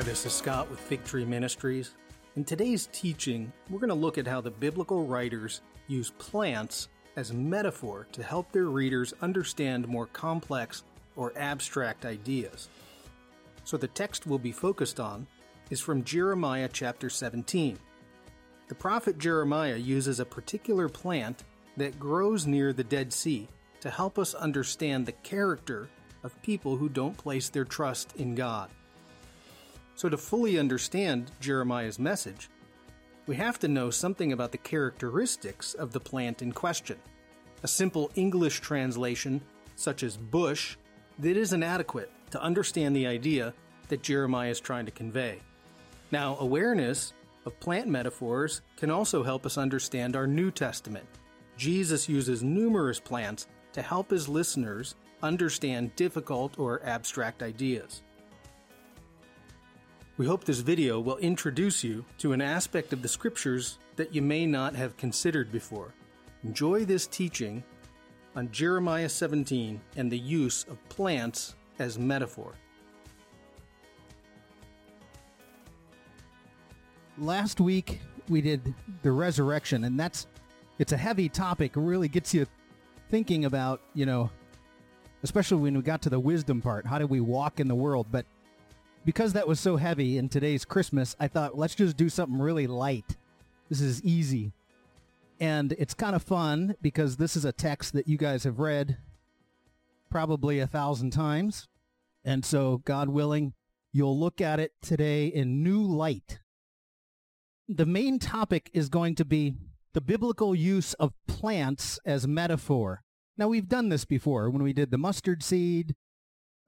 Hi, this is Scott with Fig Tree Ministries. In today's teaching, we're going to look at how the biblical writers use plants as metaphor to help their readers understand more complex or abstract ideas. So the text we'll be focused on is from Jeremiah chapter 17. The prophet Jeremiah uses a particular plant that grows near the Dead Sea to help us understand the character of people who don't place their trust in God. So, to fully understand Jeremiah's message, we have to know something about the characteristics of the plant in question. A simple English translation, such as bush, that isn't adequate to understand the idea that Jeremiah is trying to convey. Now, awareness of plant metaphors can also help us understand our New Testament. Jesus uses numerous plants to help his listeners understand difficult or abstract ideas. We hope this video will introduce you to an aspect of the scriptures that you may not have considered before. Enjoy this teaching on Jeremiah 17 and the use of plants as metaphor. last week we did the resurrection, and that's it's a heavy topic. It really gets you thinking about, you know, especially when we got to the wisdom part. How do we walk in the world? But because that was so heavy in today's Christmas, I thought let's just do something really light. This is easy. And it's kind of fun because this is a text that you guys have read probably a thousand times. And so, God willing, you'll look at it today in new light the main topic is going to be the biblical use of plants as metaphor. Now, we've done this before when we did the mustard seed.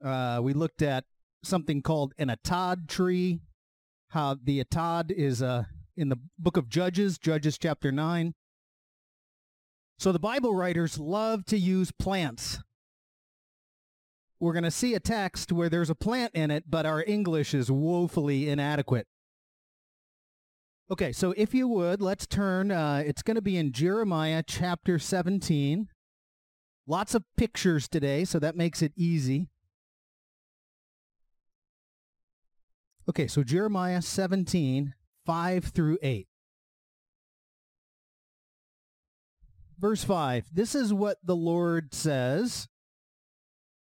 Uh, we looked at something called an atad tree, how the atad is uh, in the book of Judges, Judges chapter 9. So the Bible writers love to use plants. We're going to see a text where there's a plant in it, but our English is woefully inadequate. Okay, so if you would, let's turn. Uh, it's going to be in Jeremiah chapter 17. Lots of pictures today, so that makes it easy. Okay, so Jeremiah 17, 5 through 8. Verse 5 This is what the Lord says.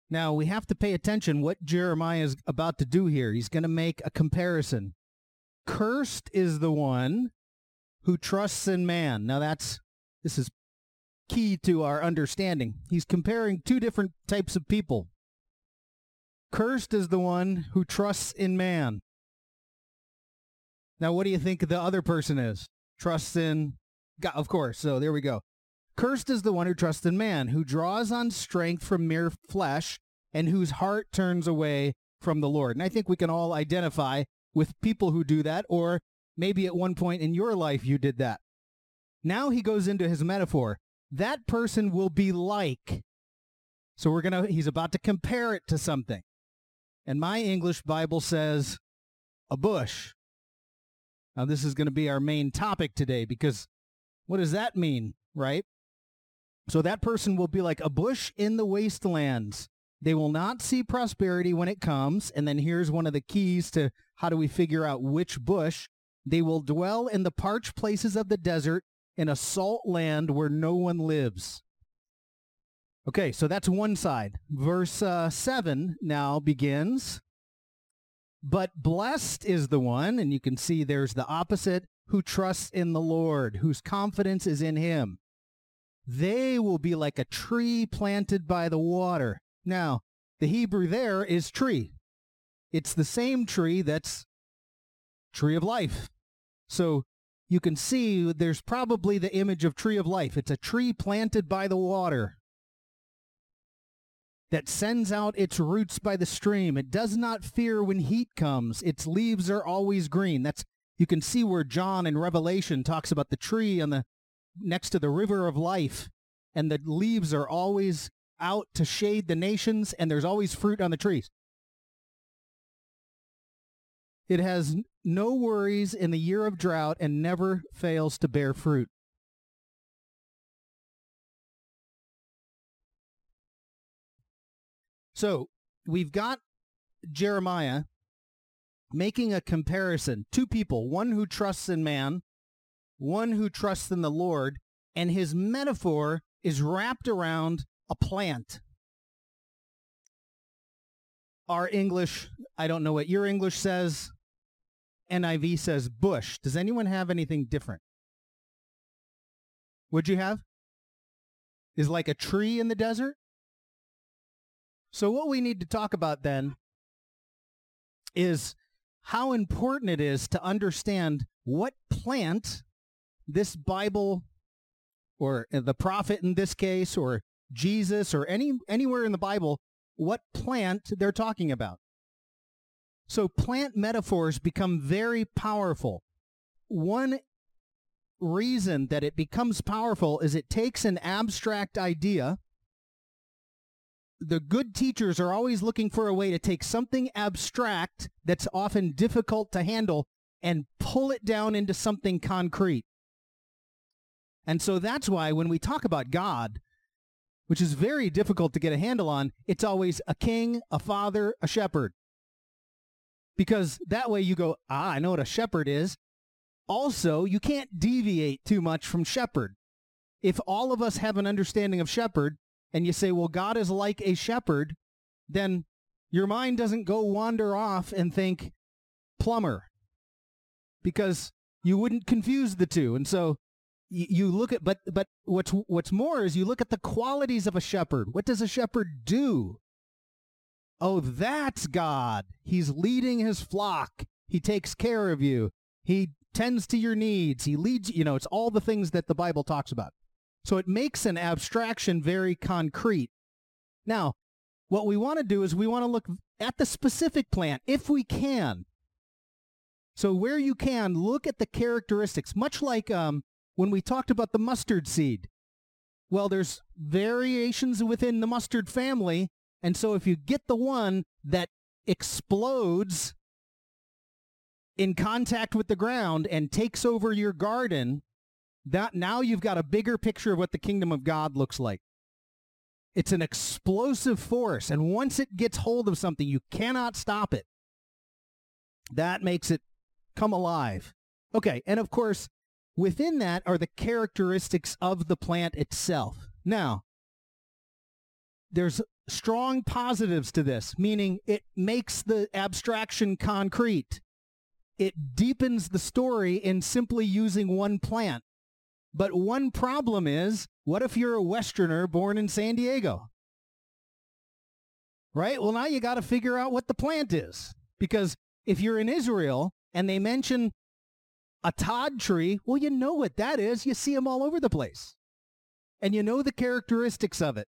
Now, we have to pay attention what Jeremiah is about to do here. He's going to make a comparison. Cursed is the one who trusts in man. Now that's this is key to our understanding. He's comparing two different types of people. Cursed is the one who trusts in man. Now what do you think the other person is? Trusts in God, of course. So there we go. Cursed is the one who trusts in man, who draws on strength from mere flesh, and whose heart turns away from the Lord. And I think we can all identify with people who do that, or maybe at one point in your life you did that. Now he goes into his metaphor. That person will be like. So we're going to, he's about to compare it to something. And my English Bible says a bush. Now this is going to be our main topic today because what does that mean, right? So that person will be like a bush in the wastelands. They will not see prosperity when it comes. And then here's one of the keys to how do we figure out which bush? They will dwell in the parched places of the desert in a salt land where no one lives. Okay, so that's one side. Verse uh, 7 now begins. But blessed is the one, and you can see there's the opposite, who trusts in the Lord, whose confidence is in him. They will be like a tree planted by the water now, the Hebrew there is tree. It's the same tree that's tree of life. So you can see there's probably the image of tree of life. It's a tree planted by the water that sends out its roots by the stream. It does not fear when heat comes. Its leaves are always green. That's you can see where John in Revelation talks about the tree on the next to the river of life and the leaves are always out to shade the nations, and there's always fruit on the trees. It has no worries in the year of drought and never fails to bear fruit. So we've got Jeremiah making a comparison. Two people, one who trusts in man, one who trusts in the Lord, and his metaphor is wrapped around a plant. Our English, I don't know what your English says. NIV says bush. Does anyone have anything different? Would you have? Is like a tree in the desert? So what we need to talk about then is how important it is to understand what plant this Bible or uh, the prophet in this case or Jesus or any anywhere in the Bible what plant they're talking about. So plant metaphors become very powerful. One reason that it becomes powerful is it takes an abstract idea. The good teachers are always looking for a way to take something abstract that's often difficult to handle and pull it down into something concrete. And so that's why when we talk about God, which is very difficult to get a handle on, it's always a king, a father, a shepherd. Because that way you go, ah, I know what a shepherd is. Also, you can't deviate too much from shepherd. If all of us have an understanding of shepherd and you say, well, God is like a shepherd, then your mind doesn't go wander off and think plumber because you wouldn't confuse the two. And so you look at but but what's what's more is you look at the qualities of a shepherd. What does a shepherd do? Oh, that's God. He's leading his flock. He takes care of you. He tends to your needs. He leads, you know, it's all the things that the Bible talks about. So it makes an abstraction very concrete. Now, what we want to do is we want to look at the specific plant if we can. So where you can, look at the characteristics, much like um, when we talked about the mustard seed. Well, there's variations within the mustard family, and so if you get the one that explodes in contact with the ground and takes over your garden, that now you've got a bigger picture of what the kingdom of God looks like. It's an explosive force, and once it gets hold of something, you cannot stop it. That makes it come alive. Okay, and of course, Within that are the characteristics of the plant itself. Now, there's strong positives to this, meaning it makes the abstraction concrete. It deepens the story in simply using one plant. But one problem is, what if you're a Westerner born in San Diego? Right? Well, now you got to figure out what the plant is. Because if you're in Israel and they mention atad tree, well, you know what that is. You see them all over the place. And you know the characteristics of it.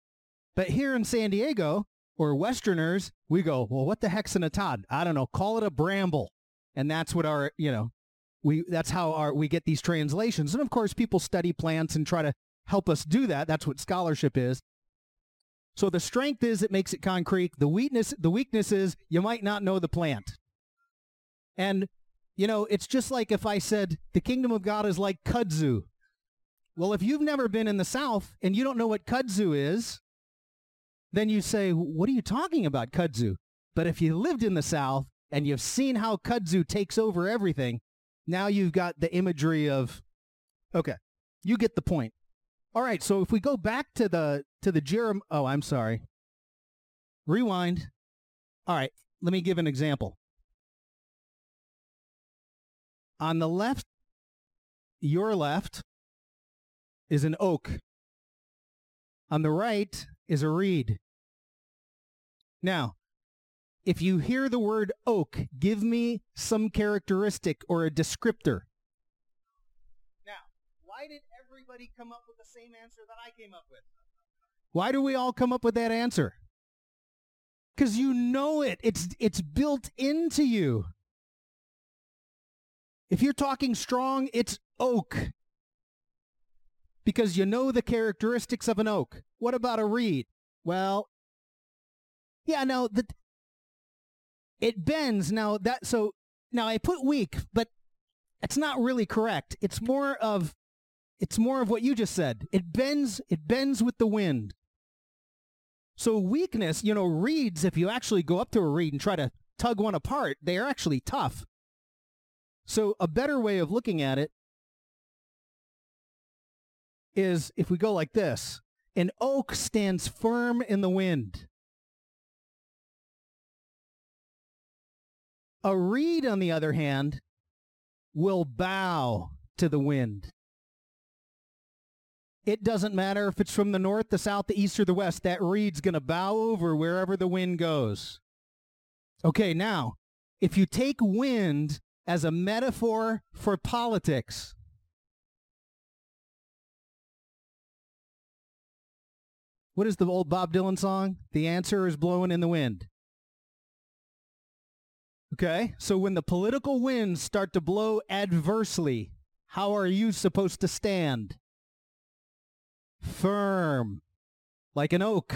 But here in San Diego, or Westerners, we go, well, what the heck's an atad? I don't know. Call it a bramble. And that's what our, you know, we that's how our we get these translations. And of course, people study plants and try to help us do that. That's what scholarship is. So the strength is it makes it concrete. The weakness the weakness is you might not know the plant. And you know, it's just like if I said the kingdom of God is like kudzu. Well, if you've never been in the South and you don't know what kudzu is, then you say, what are you talking about, kudzu? But if you lived in the South and you've seen how kudzu takes over everything, now you've got the imagery of, okay, you get the point. All right, so if we go back to the to the Jerem, oh, I'm sorry. Rewind. All right, let me give an example. On the left, your left, is an oak. On the right is a reed. Now, if you hear the word oak, give me some characteristic or a descriptor. Now, why did everybody come up with the same answer that I came up with? Why do we all come up with that answer? Because you know it. It's it's built into you. If you're talking strong, it's oak. Because you know the characteristics of an oak. What about a reed? Well, yeah, no, the, it bends. Now that so now I put weak, but it's not really correct. It's more of it's more of what you just said. It bends it bends with the wind. So weakness, you know, reeds, if you actually go up to a reed and try to tug one apart. They are actually tough. So a better way of looking at it is if we go like this. An oak stands firm in the wind. A reed, on the other hand, will bow to the wind. It doesn't matter if it's from the north, the south, the east, or the west. That reed's going to bow over wherever the wind goes. Okay, now, if you take wind as a metaphor for politics, what is the old Bob Dylan song? The answer is blowing in the wind. Okay, so when the political winds start to blow adversely, how are you supposed to stand? Firm, like an oak.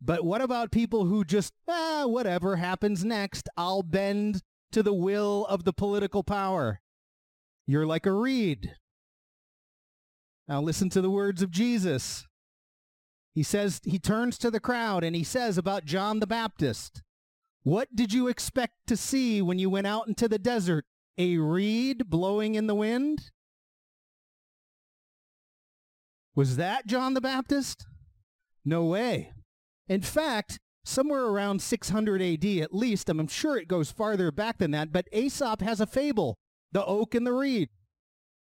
But what about people who just, ah, whatever happens next, I'll bend to the will of the political power? You're like a reed. Now listen to the words of Jesus. He says, he turns to the crowd and he says about John the Baptist, what did you expect to see when you went out into the desert? A reed blowing in the wind? Was that John the Baptist? No way. In fact, somewhere around 600 AD at least, I'm sure it goes farther back than that, but Aesop has a fable, the oak and the reed.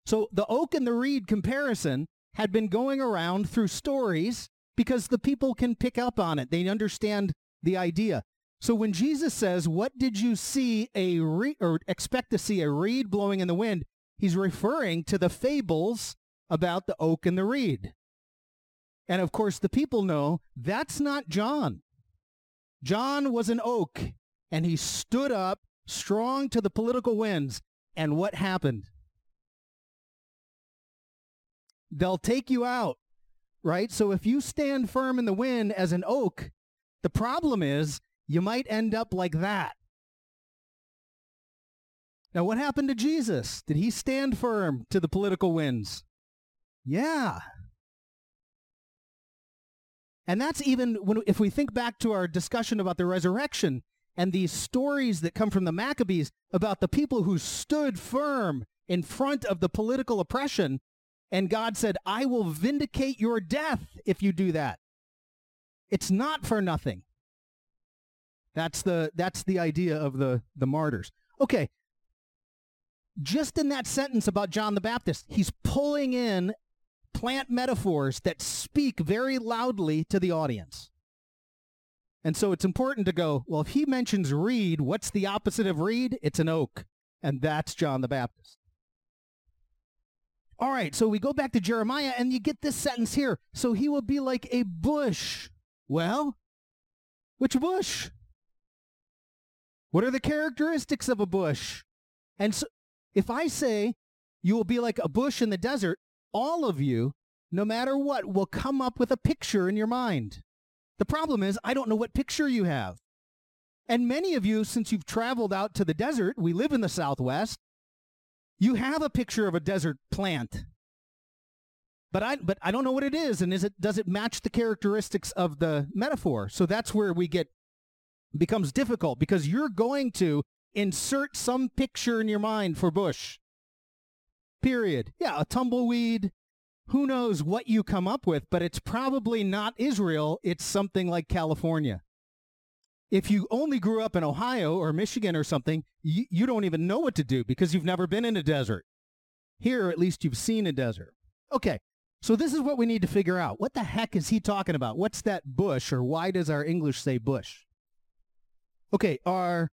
So the oak and the reed comparison had been going around through stories because the people can pick up on it. They understand the idea. So when Jesus says, "What did you see a re- or expect to see a reed blowing in the wind?" He's referring to the fables about the oak and the reed. And of course, the people know that's not John. John was an oak, and he stood up strong to the political winds. And what happened? They'll take you out, right? So if you stand firm in the wind as an oak, the problem is you might end up like that. Now, what happened to Jesus? Did he stand firm to the political winds? Yeah. And that's even when, if we think back to our discussion about the resurrection and these stories that come from the Maccabees about the people who stood firm in front of the political oppression, and God said, I will vindicate your death if you do that. It's not for nothing. That's the that's the idea of the the martyrs. Okay. Just in that sentence about John the Baptist, he's pulling in plant metaphors that speak very loudly to the audience. And so it's important to go, well, if he mentions reed, what's the opposite of reed? It's an oak. And that's John the Baptist. All right, so we go back to Jeremiah and you get this sentence here. So he will be like a bush. Well, which bush? What are the characteristics of a bush? And so if I say you will be like a bush in the desert, all of you, no matter what, will come up with a picture in your mind. The problem is, I don't know what picture you have. And many of you, since you've traveled out to the desert, we live in the Southwest, you have a picture of a desert plant. But I, but I don't know what it is, and is it does it match the characteristics of the metaphor? So that's where we get becomes difficult because you're going to insert some picture in your mind for Bush. Period. Yeah, a tumbleweed. Who knows what you come up with, but it's probably not Israel. It's something like California. If you only grew up in Ohio or Michigan or something, you, you don't even know what to do because you've never been in a desert. Here, at least you've seen a desert. Okay, so this is what we need to figure out. What the heck is he talking about? What's that bush, or why does our English say bush? Okay, our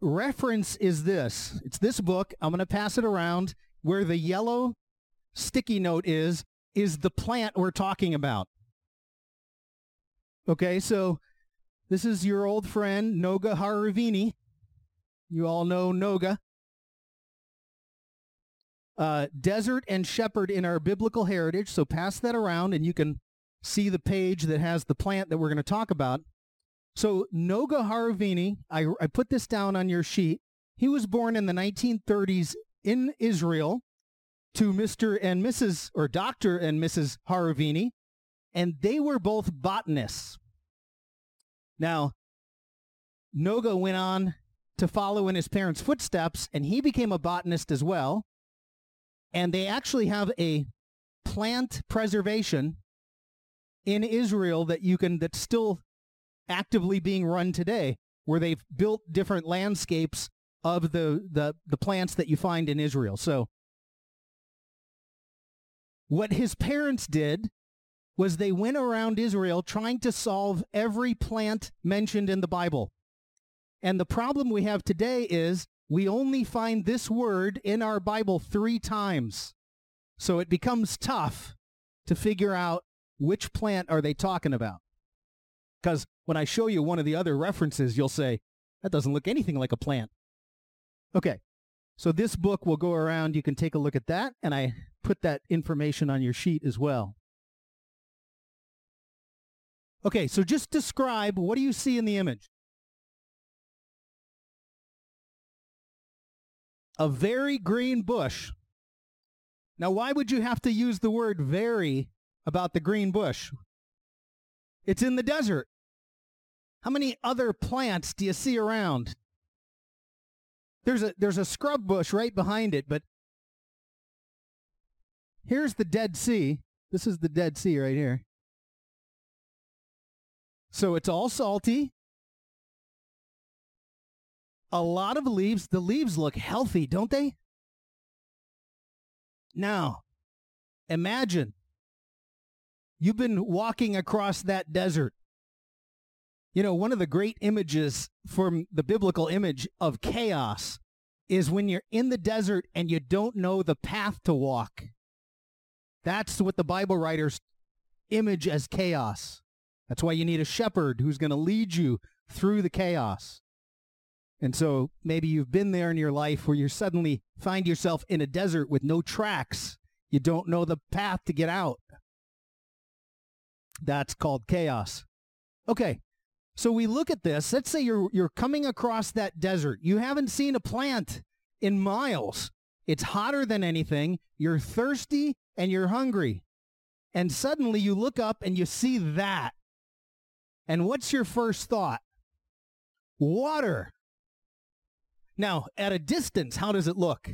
reference is this. It's this book. I'm going to pass it around where the yellow sticky note is, is the plant we're talking about. Okay, so this is your old friend, Noga Hareuveni. You all know Noga. Uh, desert and shepherd in our biblical heritage. So pass that around and you can see the page that has the plant that we're going to talk about. So Noga Hareuveni, I, I put this down on your sheet. He was born in the 1930s in Israel to Mr. and Mrs. or Dr. and Mrs. Hareuveni, and they were both botanists. Now, Noga went on to follow in his parents' footsteps, and he became a botanist as well. And they actually have a plant preservation in Israel that you can that's still actively being run today, where they've built different landscapes of the the, the plants that you find in Israel. So what his parents did was they went around Israel trying to solve every plant mentioned in the Bible. And the problem we have today is we only find this word in our Bible three times. So it becomes tough to figure out which plant are they talking about. Because when I show you one of the other references, you'll say, that doesn't look anything like a plant. Okay, so this book will go around. You can take a look at that, and I put that information on your sheet as well. Okay, so just describe what do you see in the image? A very green bush. Now, why would you have to use the word very about the green bush? It's in the desert. How many other plants do you see around? There's a there's a scrub bush right behind it, but here's the Dead Sea. This is the Dead Sea right here. So it's all salty. A lot of leaves. The leaves look healthy, don't they? Now, imagine you've been walking across that desert. You know, one of the great images from the biblical image of chaos is when you're in the desert and you don't know the path to walk. That's what the Bible writers image as chaos. That's why you need a shepherd who's going to lead you through the chaos. And so maybe you've been there in your life where you suddenly find yourself in a desert with no tracks. You don't know the path to get out. That's called chaos. Okay. So we look at this. Let's say you're you're coming across that desert. You haven't seen a plant in miles. It's hotter than anything. You're thirsty and you're hungry. And suddenly you look up and you see that. And what's your first thought? Water. Now, at a distance, how does it look?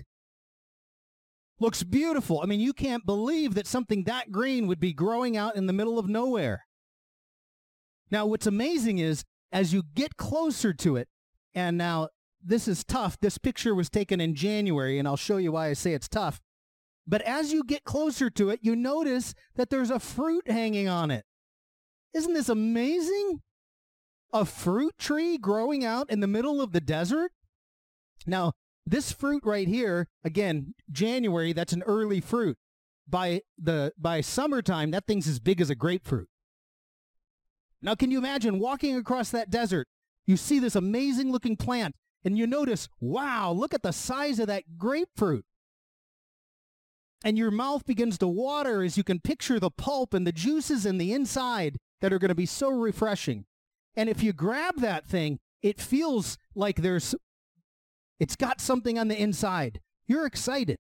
Looks beautiful. I mean, you can't believe that something that green would be growing out in the middle of nowhere. Now, what's amazing is as you get closer to it, and now this is tough. This picture was taken in January, and I'll show you why I say it's tough. But as you get closer to it, you notice that there's a fruit hanging on it. Isn't this amazing? A fruit tree growing out in the middle of the desert? Now, this fruit right here, again, January, that's an early fruit. By the by summertime, that thing's as big as a grapefruit. Now, can you imagine walking across that desert? You see this amazing looking plant and you notice, wow, look at the size of that grapefruit. And your mouth begins to water as you can picture the pulp and the juices in the inside that are going to be so refreshing. And if you grab that thing, it feels like there's, it's got something on the inside. You're excited.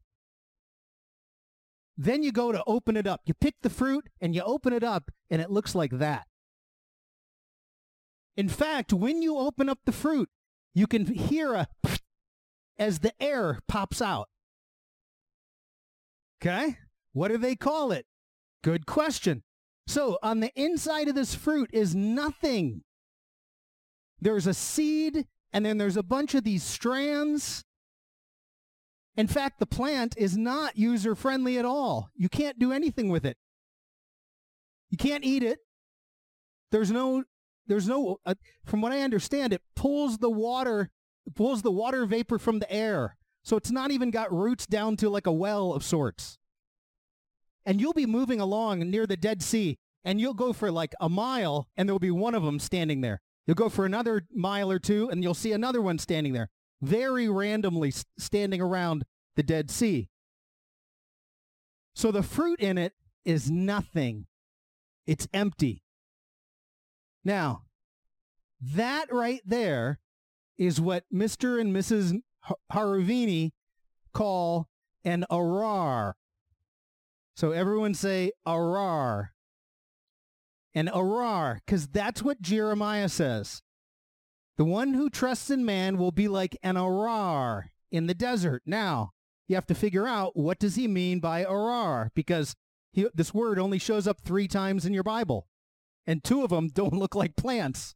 Then you go to open it up. You pick the fruit and you open it up and it looks like that. In fact, when you open up the fruit, you can hear a as the air pops out. Okay? What do they call it? Good question. So on the inside of this fruit is nothing. There's a seed, and then there's a bunch of these strands. In fact, the plant is not user friendly at all. You can't do anything with it. You can't eat it. There's no, there's no, uh, from what I understand, it pulls the water, pulls the water vapor from the air. So it's not even got roots down to like a well of sorts and you'll be moving along near the Dead Sea, and you'll go for like a mile, and there'll be one of them standing there. You'll go for another mile or two, and you'll see another one standing there, very randomly standing around the Dead Sea. So the fruit in it is nothing. It's empty. Now, that right there is what Mr. and Mrs. Hareuveni call an arar, so everyone say arar. And arar, because that's what Jeremiah says. The one who trusts in man will be like an arar in the desert. Now, you have to figure out what does he mean by arar because he, this word only shows up three times in your Bible, and two of them don't look like plants.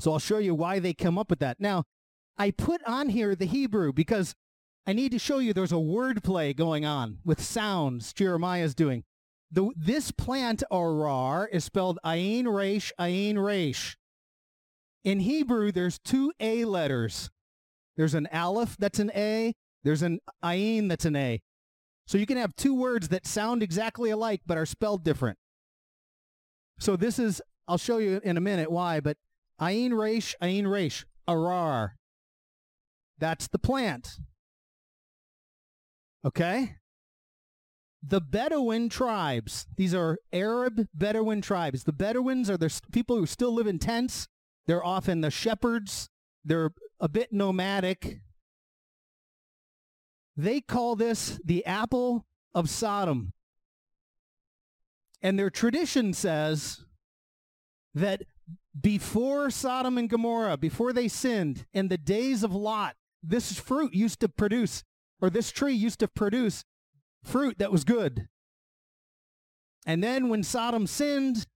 So I'll show you why they come up with that. Now, I put on here the Hebrew because I need to show you there's a wordplay going on with sounds Jeremiah's doing. The, this plant arar is spelled ayin resh, ayin resh. In Hebrew, there's two A letters. There's an aleph that's an A. There's an ayin that's an A. So you can have two words that sound exactly alike but are spelled different. So this is, I'll show you in a minute why, but ayin resh, ayin resh, arar. That's the plant. Okay? The Bedouin tribes, these are Arab Bedouin tribes. The Bedouins are the people who still live in tents. They're often the shepherds. They're a bit nomadic. They call this the apple of Sodom. And their tradition says that before Sodom and Gomorrah, before they sinned, in the days of Lot, this fruit used to produce, or this tree used to produce fruit that was good. And then when Sodom sinned,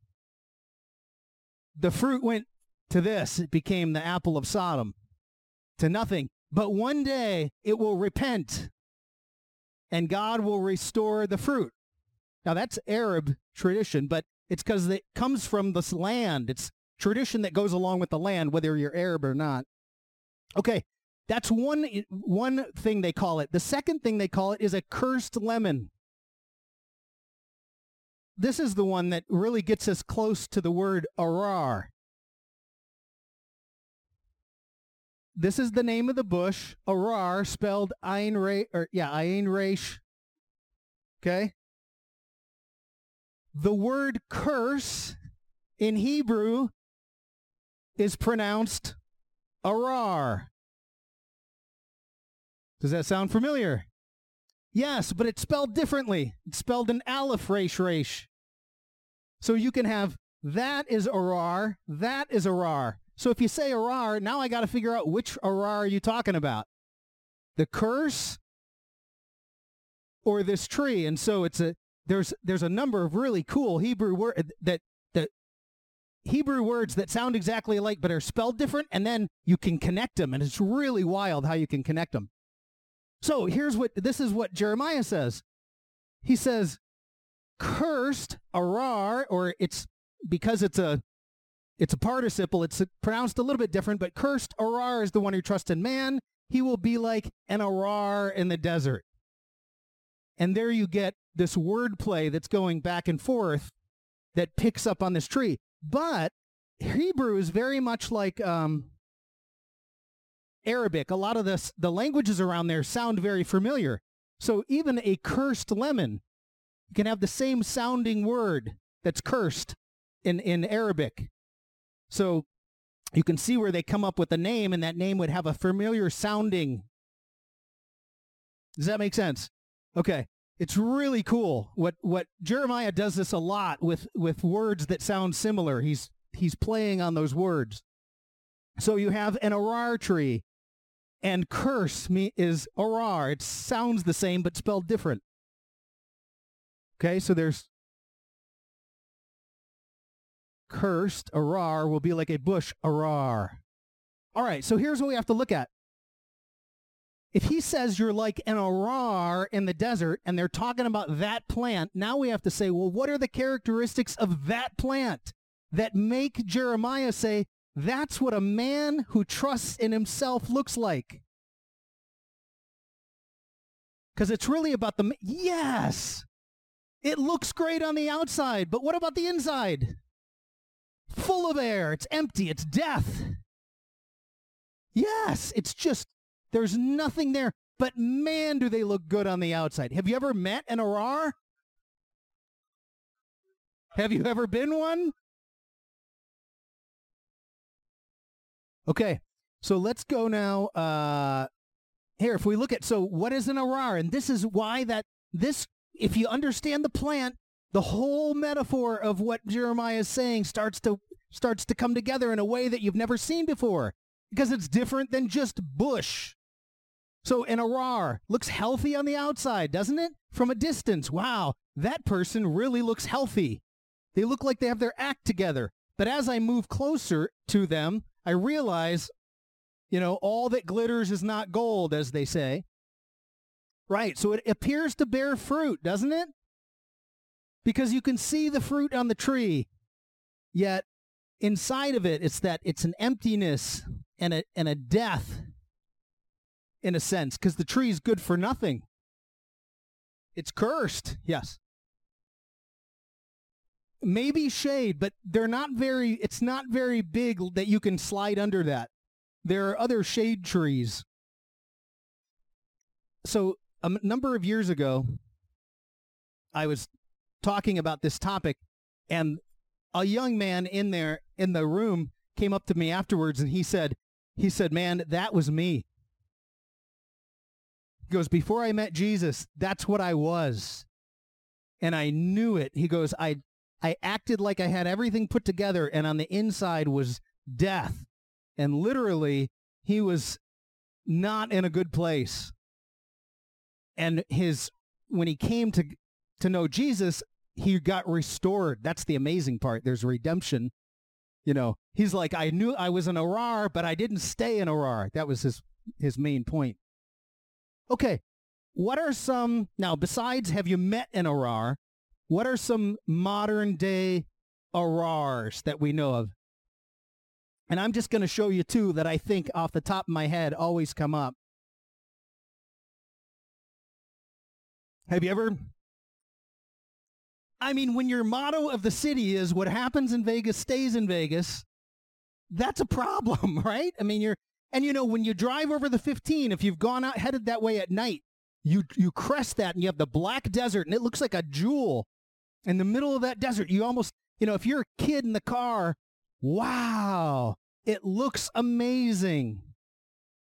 the fruit went to this. It became the apple of Sodom, to nothing. But one day it will repent and God will restore the fruit. Now that's Arab tradition, but it's because it comes from this land. It's tradition that goes along with the land, whether you're Arab or not. Okay, that's one one thing they call it. The second thing they call it is a cursed lemon. This is the one that really gets us close to the word arar. This is the name of the bush, arar, spelled ayin re, or yeah, ayin resh. Okay. The word curse in Hebrew is pronounced arar. Does that sound familiar? Yes, but it's spelled differently. It's spelled an aleph resh resh. So you can have that is arar, that is arar. So if you say arar, now I got to figure out which arar are you talking about? The curse or this tree? And so it's a there's there's a number of really cool Hebrew word that that Hebrew words that sound exactly alike but are spelled different, and then you can connect them, and it's really wild how you can connect them. So here's what this is what Jeremiah says. He says, cursed arar, or it's because it's a it's a participle, it's pronounced a little bit different, but cursed arar is the one who trusts in man. He will be like an arar in the desert. And there you get this wordplay that's going back and forth that picks up on this tree. But Hebrew is very much like um, Arabic. A lot of this, the languages around there sound very familiar. So even a cursed lemon can have the same sounding word that's cursed in, in Arabic. So you can see where they come up with a name, and that name would have a familiar sounding. Does that make sense? Okay. It's really cool. What what Jeremiah does this a lot with with words that sound similar. He's he's playing on those words. So you have an arar tree and curse me is arar. It sounds the same but spelled different. Okay, so there's cursed arar will be like a bush arar. All right, so here's what we have to look at. If he says you're like an arar in the desert and they're talking about that plant, now we have to say, well, what are the characteristics of that plant that make Jeremiah say, that's what a man who trusts in himself looks like. Because it's really about the. Yes! It looks great on the outside, but what about the inside? Full of air. It's empty. It's death. Yes, it's just, there's nothing there. But man, do they look good on the outside. Have you ever met an Arar? Have you ever been one? Okay, so let's go now. Uh, here, if we look at, so what is an arar? And this is why that this, if you understand the plant, the whole metaphor of what Jeremiah is saying starts to starts to come together in a way that you've never seen before because it's different than just bush. So an arar looks healthy on the outside, doesn't it? From a distance, wow, that person really looks healthy. They look like they have their act together. But as I move closer to them, I realize, you know, all that glitters is not gold, as they say. Right, so it appears to bear fruit, doesn't it? Because you can see the fruit on the tree, yet inside of it, it's that it's an emptiness and a and a death, in a sense, because the tree is good for nothing. It's cursed, yes maybe shade, but they're not very, it's not very big that you can slide under that. There are other shade trees. So a number of years ago, I was talking about this topic and a young man in there in the room came up to me afterwards and he said, he said, man, that was me. He goes, before I met Jesus, that's what I was. And I knew it. He goes, I I acted like I had everything put together, and on the inside was death. And literally, he was not in a good place. And his when he came to to know Jesus, he got restored. That's the amazing part. There's redemption. You know, he's like, I knew I was an Arar, but I didn't stay an Arar. That was his his main point. Okay, what are some now besides have you met an Arar? What are some modern day arars that we know of? And I'm just going to show you two that I think off the top of my head always come up. Have you ever I mean, when your motto of the city is what happens in Vegas stays in Vegas, that's a problem, right? I mean, you're, and you know, when you drive over the 15, if you've gone out headed that way at night, you, you crest that and you have the black desert and it looks like a jewel in the middle of that desert. You almost, you know, if you're a kid in the car, wow, it looks amazing.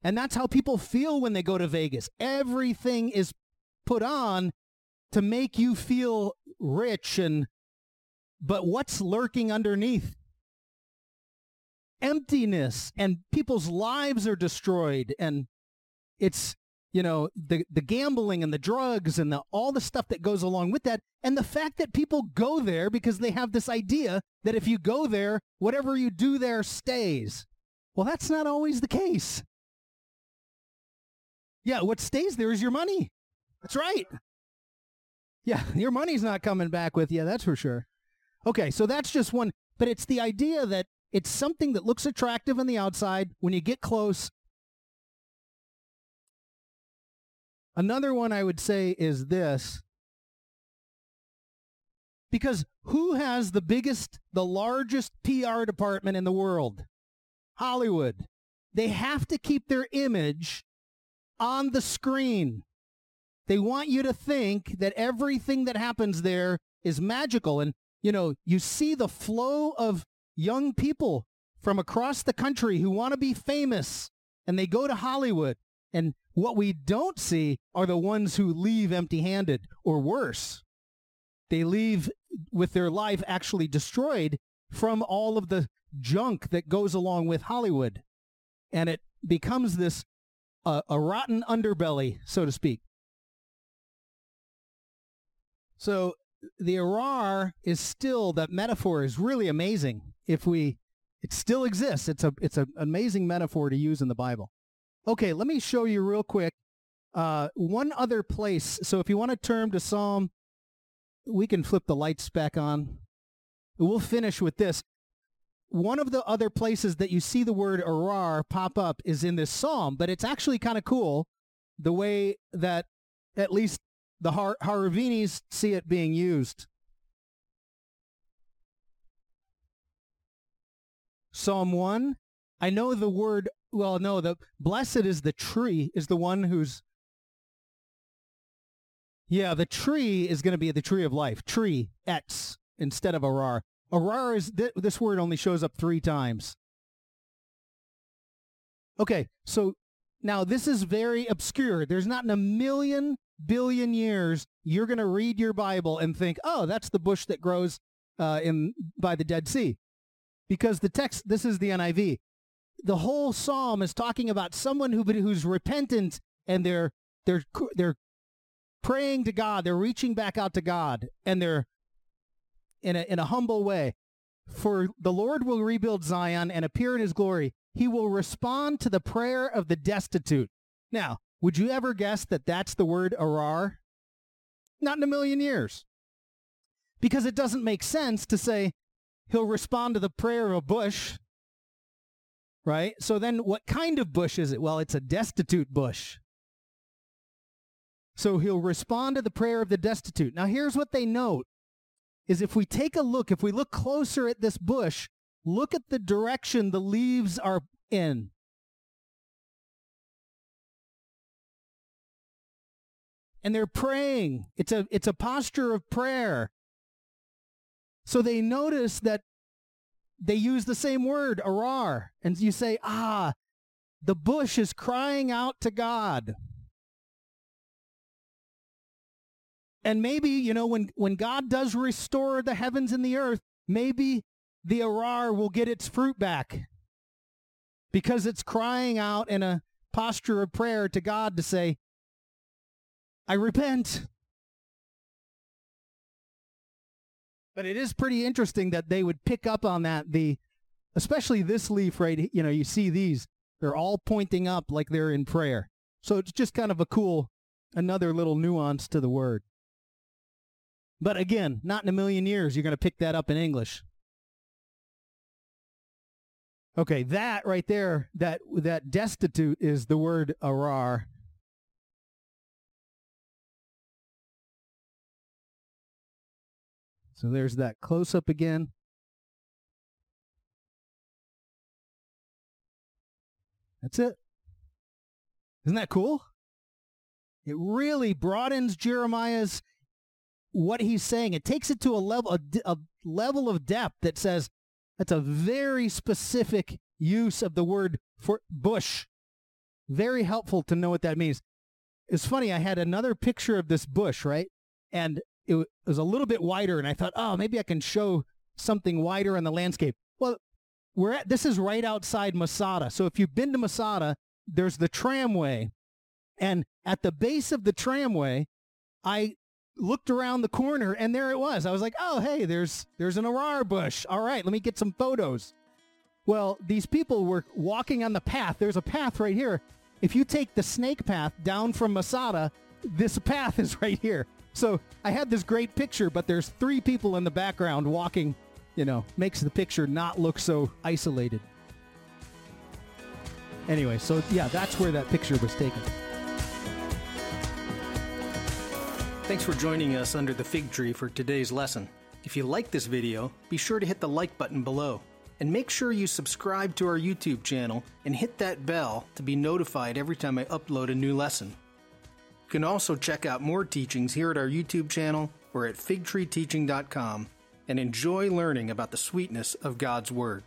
And that's how people feel when they go to Vegas. Everything is put on to make you feel rich and but what's lurking underneath? Emptiness and people's lives are destroyed and it's you know the the gambling and the drugs and the all the stuff that goes along with that and the fact that people go there because they have this idea that if you go there whatever you do there stays. Well that's not always the case. Yeah what stays there is your money. That's right. Yeah your money's not coming back with you that's for sure. Okay so that's just one but it's the idea that it's something that looks attractive on the outside when you get close Another one I would say is this. Because who has the biggest, the largest PR department in the world? Hollywood. They have to keep their image on the screen. They want you to think that everything that happens there is magical. And, you know, you see the flow of young people from across the country who want to be famous and they go to Hollywood. And what we don't see are the ones who leave empty-handed or worse. They leave with their life actually destroyed from all of the junk that goes along with Hollywood. And it becomes this uh, a rotten underbelly, so to speak. So the Arar is still that metaphor is really amazing. If we it still exists. It's a it's an amazing metaphor to use in the Bible. Okay, let me show you real quick uh, one other place. So if you want to turn to Psalm, we can flip the lights back on. We'll finish with this. One of the other places that you see the word arar pop up is in this psalm, but it's actually kind of cool the way that at least the Har- Hareuvenis see it being used. Psalm 1, I know the word well, no, the blessed is the tree, is the one who's. Yeah, the tree is going to be the tree of life. Tree, X, instead of arar. Arar is, th- this word only shows up three times. Okay, so now this is very obscure. There's not in a million billion years you're going to read your Bible and think, oh, that's the bush that grows uh, in by the Dead Sea. because the text, this is the NIV. The whole psalm is talking about someone who who's repentant and they're they're they're praying to God, they're reaching back out to God, and they're in a in a humble way. For the Lord will rebuild Zion and appear in his glory. He will respond to the prayer of the destitute. Now, would you ever guess that that's the word arar? Not in a million years. Because it doesn't make sense to say he'll respond to the prayer of a bush. Right? So then what kind of bush is it? Well, it's a destitute bush. So he'll respond to the prayer of the destitute. Now here's what they note is if we take a look, if we look closer at this bush, look at the direction the leaves are in. And they're praying. It's a it's a posture of prayer. So they notice that they use the same word, arar, and you say, "Ah, the bush is crying out to God." And maybe, you know, when, when God does restore the heavens and the earth, maybe the arar will get its fruit back because it's crying out in a posture of prayer to God to say, I repent. But it is pretty interesting that they would pick up on that. The especially this leaf right, you know, you see these, they're all pointing up like they're in prayer. So it's just kind of a cool another little nuance to the word. But again, not in a million years you're going to pick that up in English. Okay, that right there, that that destitute is the word arar. So there's that close up again. That's it. Isn't that cool? It really broadens Jeremiah's what he's saying. It takes it to a level a, a level of depth that says that's a very specific use of the word for bush. Very helpful to know what that means. It's funny. I had another picture of this bush, right? And it was a little bit wider, and I thought, oh, maybe I can show something wider on the landscape. Well, we're at this is right outside Masada. So if you've been to Masada, there's the tramway, and at the base of the tramway, I looked around the corner and there it was. I was like, "Oh, hey, there's there's an arar bush. All right, let me get some photos." Well, these people were walking on the path. There's a path right here. If you take the snake path down from Masada, this path is right here. So I had this great picture, but there's three people in the background walking. You know, makes the picture not look so isolated. Anyway, so yeah, that's where that picture was taken. Thanks for joining us under the fig tree for today's lesson. If you like this video, be sure to hit the like button below. And make sure you subscribe to our YouTube channel and hit that bell to be notified every time I upload a new lesson. You can also check out more teachings here at our YouTube channel or at figtreeteaching.com and enjoy learning about the sweetness of God's Word.